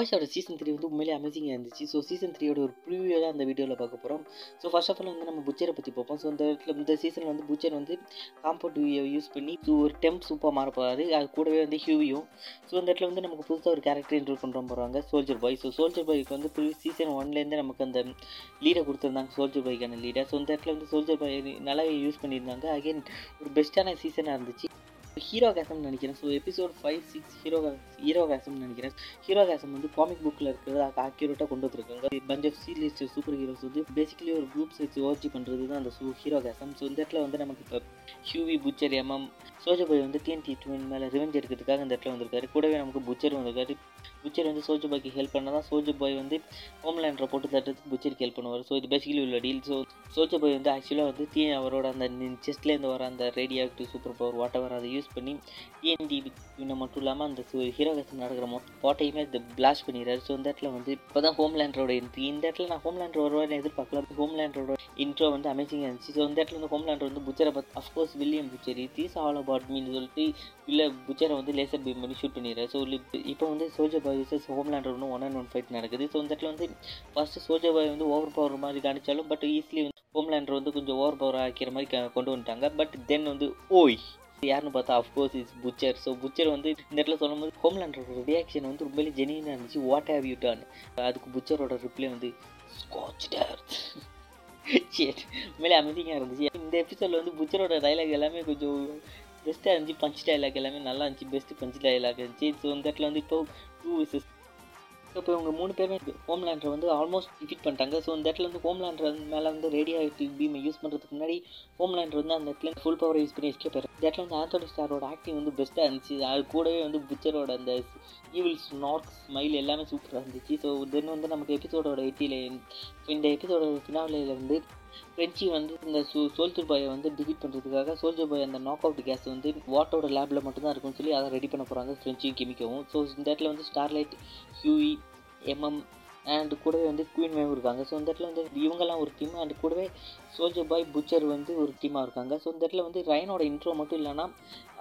பாய்ஸோட season three வந்து உண்மையிலே அமேசிங்காக இருந்துச்சு. ஸோ சீசன் த்ரீயோட ஒரு ப்ரீவியூ தான் அந்த வீடியோவில் பார்க்க போகிறோம் ஸோ ஃபர்ஸ்ட் ஆஃப் ஆல் வந்து நம்ம புச்சரை பற்றி பார்ப்போம். ஸோ இந்த இடத்துல இந்த சீசனில் வந்து புச்சர் வந்து காம்பவுண்ட் யூஸ் பண்ணி ஸோ ஒரு டெம்ப் சூப்பாக மாற போகிறாரு அது கூடவே வந்து ஹியூவியும் ஸோ இந்த இடத்துல வந்து நமக்கு புதுசாக ஒரு கேரக்டர் இன்ட்ரூவ் பண்ணுற போகிறாங்க சோல்ஜர் பாய் ஸோ சோல்ஜர் பாய்க்கு வந்து ப்ரீவியஸ் சீசன் ஒன்லேருந்து நமக்கு அந்த லீடை கொடுத்துருந்தாங்க சோல்ஜர் பாய்க்கான லீடர் ஸோ இந்த இடத்துல வந்து சோல்ஜர் பாய் நல்லாவே யூஸ் பண்ணியிருந்தாங்க. அகைன் ஒரு பெஸ்ட்டான சீசனாக இருந்துச்சு. ஹீரோ கேசம்னு நினைக்கிறேன். So episode five six hero hero கேசம்னு நினைக்கிறேன். ஹீரோ கேசம் வந்து காமிக் புக்கில் இருக்கிறது அக்யூரேட்டாக கொண்டு வந்திருக்காங்க. Bunch of serious super heroes வந்து பேசிக்கலி ஒரு குரூப்ஸ் வச்சு ஓர்ஜி பண்ணுறது தான் அந்த சூ ஹீரோ கேசம் ஸோ இந்த இடத்துல வந்து நமக்கு இப்போ ஹியூவி புச்சர் எம்எம் சோஜபாய் வந்து டிஎன்டி டுவென் மேலே ரிவெஞ்ச் எடுக்கிறதுக்காக இந்த இடத்துல வந்திருக்காரு. கூடவே நமக்கு புச்சர் வந்திருக்காரு. புச்சர் வந்து சோஜபாய்க்கு ஹெல்ப் பண்ணால் தான் சோஜபாய் வந்து ஹோம்லேண்டரை போட்டு தட்டுறதுக்கு புச்சருக்கு ஹெல்ப் பண்ணுவார். ஸோ இது பேசிக்கலி உள்ள டீல் ஸோ சோஜர் பாய் வந்து ஆக்சுவலாக வந்து தீ அவரோட அந்த செஸ்ட்லேருந்து வர அந்த radio active super power whatever அதை யூஸ் பண்ணி டிஎன்டி இன்னும் மட்டும் இல்லாமல் அந்த ஹீரோ நடக்கிற மொத்த பாட்டையுமே இது பிளாஸ்ட் பண்ணிடுறாரு. ஸோ இந்த இடத்துல வந்து இப்போ தான் ஹோம்லேண்டரோட இன்ட்ரி இந்த இடத்துல நான் ஹோம்லேண்டர் வருவார்னு எதிர்பார்க்கல. ஹோம்லேண்டரோட இன்ட்ரோ வந்து அமேசிங்காக இருந்துச்சு. ஸோ இந்த இடத்துல வந்து ஹோம்லேண்டர் வந்து புச்சரை பார்த்து of course William Butcher these all about mean சொல்லிட்டு இல்லை புச்சரை வந்து லேசர் பீம் பண்ணி ஷூட் பண்ணிடுறாரு. ஸோ இப்போ வந்து சோஜர் பாய் விசஸ் ஹோம்லேண்டர் ஒன்று ஒன் அண்ட் ஒன் ஃபைட் நடக்குது. ஸோ இந்த இடத்துல வந்து ஃபஸ்ட்டு சோஜர் பாய் வந்து ஓவர் பவர் மாதிரி காணிச்சாலும் பட் ஈஸிலி வந்து ஹோம்லேண்டர் வந்து கொஞ்சம் ஓவர் பவர் ஆக்கிற மாதிரி கொண்டு வந்துட்டாங்க. பட் தென் வந்து ஓய் யாருன்னு பார்த்தா of course is Butcher so Butcher வந்து இந்த இடத்துல சொல்லும்போது ஹோம்லேண்டரோட ரியாக்ஷன் வந்து ரொம்பவே ஜெனியூனாக இருந்துச்சு. வாட் ஹேவ் யூ டன் அதுக்கு புச்சரோட ரிப்ளை வந்து ஸ்காட்ச் டேர் சரி உண்மையிலே அமைதியாக இருந்துச்சு. இந்த எபிசோடில் வந்து புச்சரோட டைலாக் எல்லாமே கொஞ்சம் பெஸ்ட்டாக இருந்துச்சு. பஞ்ச் டைலாக் எல்லாமே நல்லா இருந்துச்சு. பெஸ்ட்டு பஞ்ச் டைலாக் இருந்துச்சு. ஸோ இந்த இடத்துல வந்து இப்போ டூ விசஸ் இப்போ இவங்க மூணு பேருமே ஹோம்லேண்டரை வந்து ஆல்மோஸ்ட் டிஃபிட் பண்ணிட்டாங்க. ஸோ இந்த இடத்துல வந்து ஹோம்லேண்டர் மேலே வந்து ரேடியோ ஆக்டிவ் பீமை யூஸ் பண்ணுறதுக்கு முன்னாடி ஹோம்லேண்டர் வந்து அந்த இடத்துல ஃபுல் பவர் யூஸ் பண்ணி எஸ்கேப் ஆயிரு இந்த இடத்துல வந்து ஆந்தோனி ஸ்டாரோட ஆக்டிங் வந்து பெஸ்ட்டாக இருந்துச்சு. அது கூடவே வந்து புச்சரோட அந்த ஈவில் ஸ்னார்க் ஸ்மைல் எல்லாமே சூப்பராக இருந்துச்சு. ஸோ தென் வந்து நமக்கு எபிசோடோட எயிட்டியில் இந்த எபிசோட ஃபினாவிலையில் வந்து ஃப்ரெஞ்சி வந்து இந்த சோ சோல்ஜர் பாயை வந்து டிஃபீட் பண்ணுறதுக்காக சோல்ஜர் பாய் அந்த நாக் அவுட் கேஸ் வந்து வாட்டோட லேபில் மட்டும்தான் இருக்கும்னு சொல்லி அதை ரெடி பண்ண போகிறாங்க ஃப்ரெஞ்சியும் கெமிக்கவும். ஸோ இந்த இடத்துல வந்து ஸ்டார்லைட் ஹியூஇ எம்எம் அண்ட் கூடவே வந்து குயின் மேவும் இருக்காங்க. ஸோ இந்த இடத்துல வந்து இவங்கெல்லாம் ஒரு டீம் அண்ட் கூடவே சோல்ஜர் பாய் புச்சர் வந்து ஒரு டீமாக இருக்காங்க. ஸோ இந்த இடத்துல வந்து ரைனோட இன்ட்ரோ மட்டும் இல்லைனா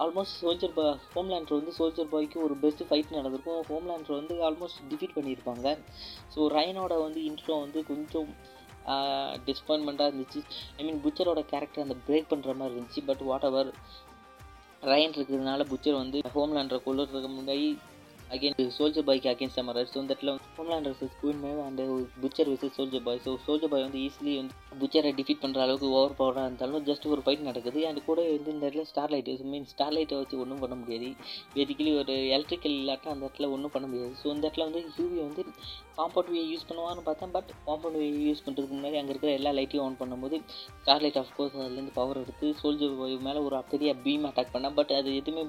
ஆல்மோஸ்ட் சோல்ஜர் பா ஹோம்லேண்டர் வந்து சோல்ஜர் பாய்க்கு ஒரு பெஸ்ட் ஃபைட் நடந்திருக்கும். ஹோம்லேண்டர் வந்து ஆல்மோஸ்ட் டிஃபீட் பண்ணியிருப்பாங்க. ஸோ ரைனோட வந்து இன்ட்ரோ வந்து கொஞ்சம் டிஸ்பாயின்மெண்ட்டாக இருந்துச்சு. ஐ மீன் புச்சரோட கேரக்டர் அந்த பிரேக் பண்ணுற மாதிரி இருந்துச்சு. பட் வாட் எவர் ரயன் இருக்கிறதுனால புச்சர் வந்து ஹோம்லேண்டரை கொள்ளுறதுக்கு முன்னாடி அகைன் சோல்ஜர் பாய்க்கு அகேன்ஸ்ட் சமரர் ஸோ இந்த இடத்துல வந்து Homelander queen Maeve and Butcher versus soldier boy so soldier boy வந்து ஈஸிலி வந்து புச்சரை டிஃபீட் பண்ணுற அளவுக்கு ஓவர் பவராக இருந்தாலும் ஜஸ்ட் ஒரு ஃபைட் நடக்குது. அண்ட் கூட வந்து இந்த இடத்துல ஸ்டார் லைட் மீன் ஸ்டார் லைட்டை வச்சு ஒன்றும் பண்ண முடியாது. பேசிக்கலி ஒரு எலக்ட்ரிக்கல் இல்லாட்டா அந்த இடத்துல ஒன்றும் பண்ண முடியாது. ஸோ இந்த இடத்துல வந்து ஹியூவி வந்து காம்பவுண்ட் வே யூஸ் பண்ணுவான்னு பார்த்தேன். பட் காம்பவுண்ட் வே யூஸ் பண்ணுறதுக்கு முன்னாடி அங்கே இருக்கிற எல்லா லைட்டையும் ஆன் பண்ணும்போது ஸ்டார் லைட் ஆஃப்கோர்ஸ் அதுலேருந்து பவர் எடுத்து சோல்ஜர் பாய் மேலே ஒரு பெரிய பீம் அட்டாக் பண்ணேன் பட் அது எதுவுமே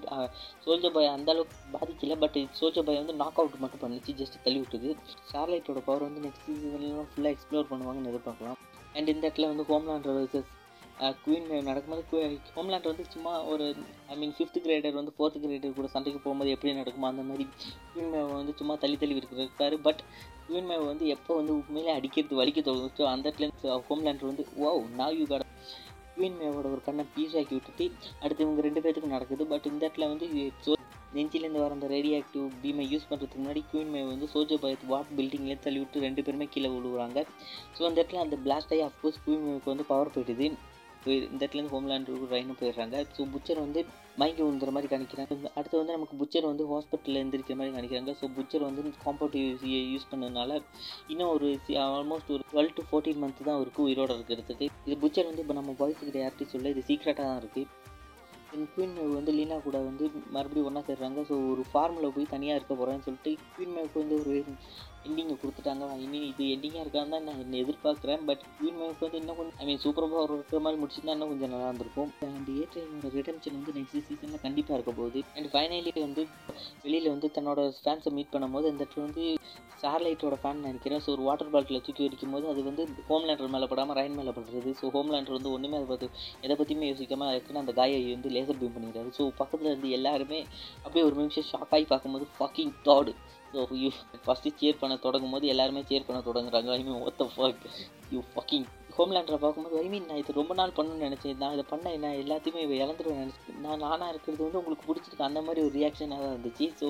சோல்ஜர் பாய் அந்த அளவுக்கு பாதிக்கல. பட் சோல்ஜர் பாய் வந்து நாக் அவுட் மட்டும் பண்ணிச்சு ஜஸ்ட் தள்ளி விட்டுது. ஷார்லைட்டோட பவர் வந்து நெக்ஸ்ட் சீசன்லாம் ஃபுல்லாக எக்ஸ்ப்ளோர் பண்ணுவாங்கன்னு எதிர்பார்க்கலாம். அண்ட் இந்த இடத்துல வந்து ஹோம்லாண்ட் வர்சஸ் குயின் நடக்கும்போது ஹோம்லாண்ட் வந்து சும்மா ஒரு ஐ மீன் ஃபிஃப்த் கிரேடர் வந்து ஃபோர்த் கிரேடர் கூட சண்டைக்கு போகும்போது எப்படி நடக்குமோ அந்த மாதிரி குயின் மேவ் வந்து சும்மா தள்ளி தள்ளி இருக்கிறாரு பட் குயின் மேவ் வந்து எப்போ வந்து உண்மையிலே அடிக்கிறது வலிக்க தோணுச்சோ அந்த இடத்துல ஹோம்லாண்ட் வந்து oh now you got queen மேவோட ஒரு கண்ணை பீஸ் ஆக்கி விட்டுட்டு அடுத்து இவங்க ரெண்டு பேர்த்துக்கு நடக்குது. பட் இந்த இடத்துல வந்து நெஞ்சிலேருந்து வர அந்த ரேடியோ ஆக்டிவ் பீமை யூஸ் பண்ணுறதுக்கு முன்னாடி குயின் மே வந்து சோஜர் பயத் வாட் பில்டிங்லேருந்து தள்ளி விட்டு ரெண்டு பேருமே கீழே விழுவுறாங்க. ஸோ அந்த இடத்துல அந்த பிளாஸ்ட் ஆகி அஃப்கோர்ஸ் குயின் மேவுக்கு வந்து பவர் போயிடுது. இந்த இடத்துலேருந்து ஹோம்லேண்டு ரைனு போயிடுறாங்க. ஸோ புச்சர் வந்து மயங்கி விழுந்துற மாதிரி காணிக்கிறாங்க அடுத்து வந்து நமக்கு புச்சர் வந்து ஹாஸ்பிட்டலில் எழுந்திருக்கிற மாதிரி காணிக்கிறாங்க ஸோ புச்சர் வந்து காம்பவுண்ட் யூஸ் பண்ணதுனால இன்னும் ஒரு ஆல்மோஸ்ட் ஒரு டுவெல் டு ஃபோர்டீன் மந்த் தான் இருக்குது உயிரோட இருக்கிறதுக்கு. இது புச்சர் வந்து இப்போ நம்ம பாய்ஸ் கிட்ட யார்கிட்டையும் சொல்ல இது சீக்ரெட்டாக தான் இருக்குது குயின் மேவ் வந்து லீனா கூட வந்து மறுபடியும் ஒன்றா சேர்றாங்க. ஸோ ஒரு ஃபார்மில் போய் தனியாக இருக்க போகிறேன்னு சொல்லிட்டு குயின் மேவுக்கு வந்து ஒரு எண்டிங்கை கொடுத்துட்டாங்க. இனி இது எண்டிங்காக இருக்கான்னு தான் நான் என்ன எதிர்பார்க்குறேன். பட் யூன் மேவுக்கு வந்து இன்னும் கொஞ்சம் ஐ மீன் சூப்பர் பவர் இருக்கிற மாதிரி முடிச்சுருந்தா இன்னும் கொஞ்சம் நல்லா இருந்திருக்கும். அண்ட் ஏட்ரைனோட ரிடம்ஷன் வந்து நெக்ஸ்ட் சீசனில் கண்டிப்பாக இருக்க போகுது. அண்ட் ஃபைனலி வந்து வெளியில் வந்து தன்னோட ஃபேன்ஸை மீட் பண்ணும்போது இந்த இடத்துல வந்து ஸ்டார்லைட்டோட ஃபேன் நினைக்கிறேன். ஸோ ஒரு வாட்டர் பாட்டில் தூக்கி வெடிக்கும் போது அது வந்து ஹோம்லேண்டர் மேலே படாமல் ரைன் மேலே படுறது. ஸோ ஹோம்லேண்டர் வந்து ஒன்றுமே அதை பார்த்து எதை பற்றியுமே யோசிக்காமல் இருக்குன்னு அந்த காயை வந்து லேசர் பீம் பண்ணிடுறாரு. ஸோ பக்கத்தில் இருந்து எல்லாருமே அப்படியே ஒரு நிமிஷம் ஷாக் ஆகி பார்க்கும்போது ஃபக்கிங் தாடு ஸோ யூ ஃபஸ்ட்டு சேர் பண்ண தொடங்கும் போது எல்லாருமே சேர் பண்ண தொடங்குறாங்க. ஐ மீன் ஒத்த ஃபக் யூ ஃபக்கிங் ஹோம்லேண்டரை பார்க்கும்போது ஐ மீன் நான் இது ரொம்ப நாள் பண்ணணும்னு நினச்சேன். நான் இதை பண்ண என்ன எல்லாத்தையுமே இழந்துருவேன் நினச்சேன் நான் நானாக இருக்கிறது வந்து உங்களுக்கு பிடிச்சிருக்கு. அந்த மாதிரி ஒரு ரியாக்ஷனாக தான் இருந்துச்சு. ஸோ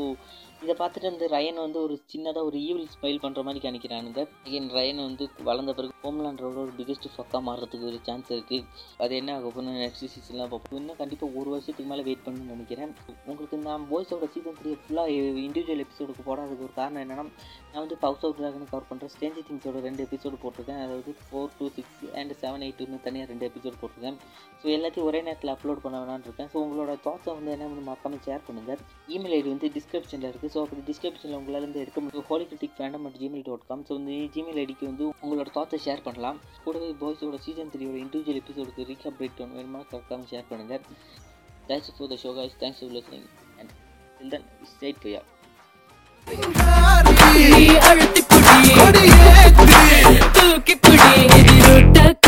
இதை பார்த்துட்டு வந்து ரயன் வந்து ஒரு சின்னதாக ஒரு ஈவில் ஸ்மைல் பண்ணுற மாதிரி காணிக்கிறானுங்க என் ரயன் வந்து வளர்ந்த பிறகு ஹோம்லாண்டரோட ஒரு பிகெஸ்ட் ஃபக்காக மாறுறதுக்கு ஒரு சான்ஸ் இருக்குது அது என்ன ஆக போகணும் நெக்ஸ்ட் சீசன்லாம் பார்ப்போம். இன்னும் கண்டிப்பாக ஒரு வருஷத்துக்கு மேலே வெயிட் பண்ணணும்னு நினைக்கிறேன். உங்களுக்கு நான் வாய்ஸோட சீசன் த்ரீ ஃபுல்லாக இண்டிவிஜுவல் எபிசோடுக்கு போடாததுக்கு ஒரு காரணம் என்னன்னா நான் வந்து பவுஸ் ஆஃப் ட்ராகன் கவர் பண்ணுறேன் ஸ்டேஞ்சி திங்ஸோட ரெண்டு எபிசோடு போட்டிருக்கேன். அதாவது four two six and seven எயிட்டுன்னு தனியாக ரெண்டு எபிசோடு போட்டிருக்கேன். ஸோ எல்லாத்தையும் ஒரே நேரத்தில் அப்லோட் பண்ண வேணான்னு இருக்கேன். ஸோ உங்களோட தாட்ஸை வந்து என்ன வந்து மறக்காமல் ஷேர் பண்ணுங்கள் இமெயில் ஐடி வந்து டிஸ்கிரிப்ஷனில் இருக்குது ஸோ அப்படி டிஸ்கிரிப்ஷனில் உங்களால் வந்து எடுக்க முடியும். Holy critic fandom at Gmail dot com so இந்த ஜிமெயில் ஐடிக்கு வந்து உங்களோட தாட்ஸை ஷேர் பண்ணலாம். கூடவே பாய்ஸோட சீசன் த்ரீயோட இண்டிவிஜுவல் எபிசோடுக்கு ரீகப் பிரேக் டவுன் வேணுமா கரெக்டாக ஷேர் பண்ணுங்கள் thanks for the show guys thanks for listening and till then state for அழுத்தி தூக்கி புடி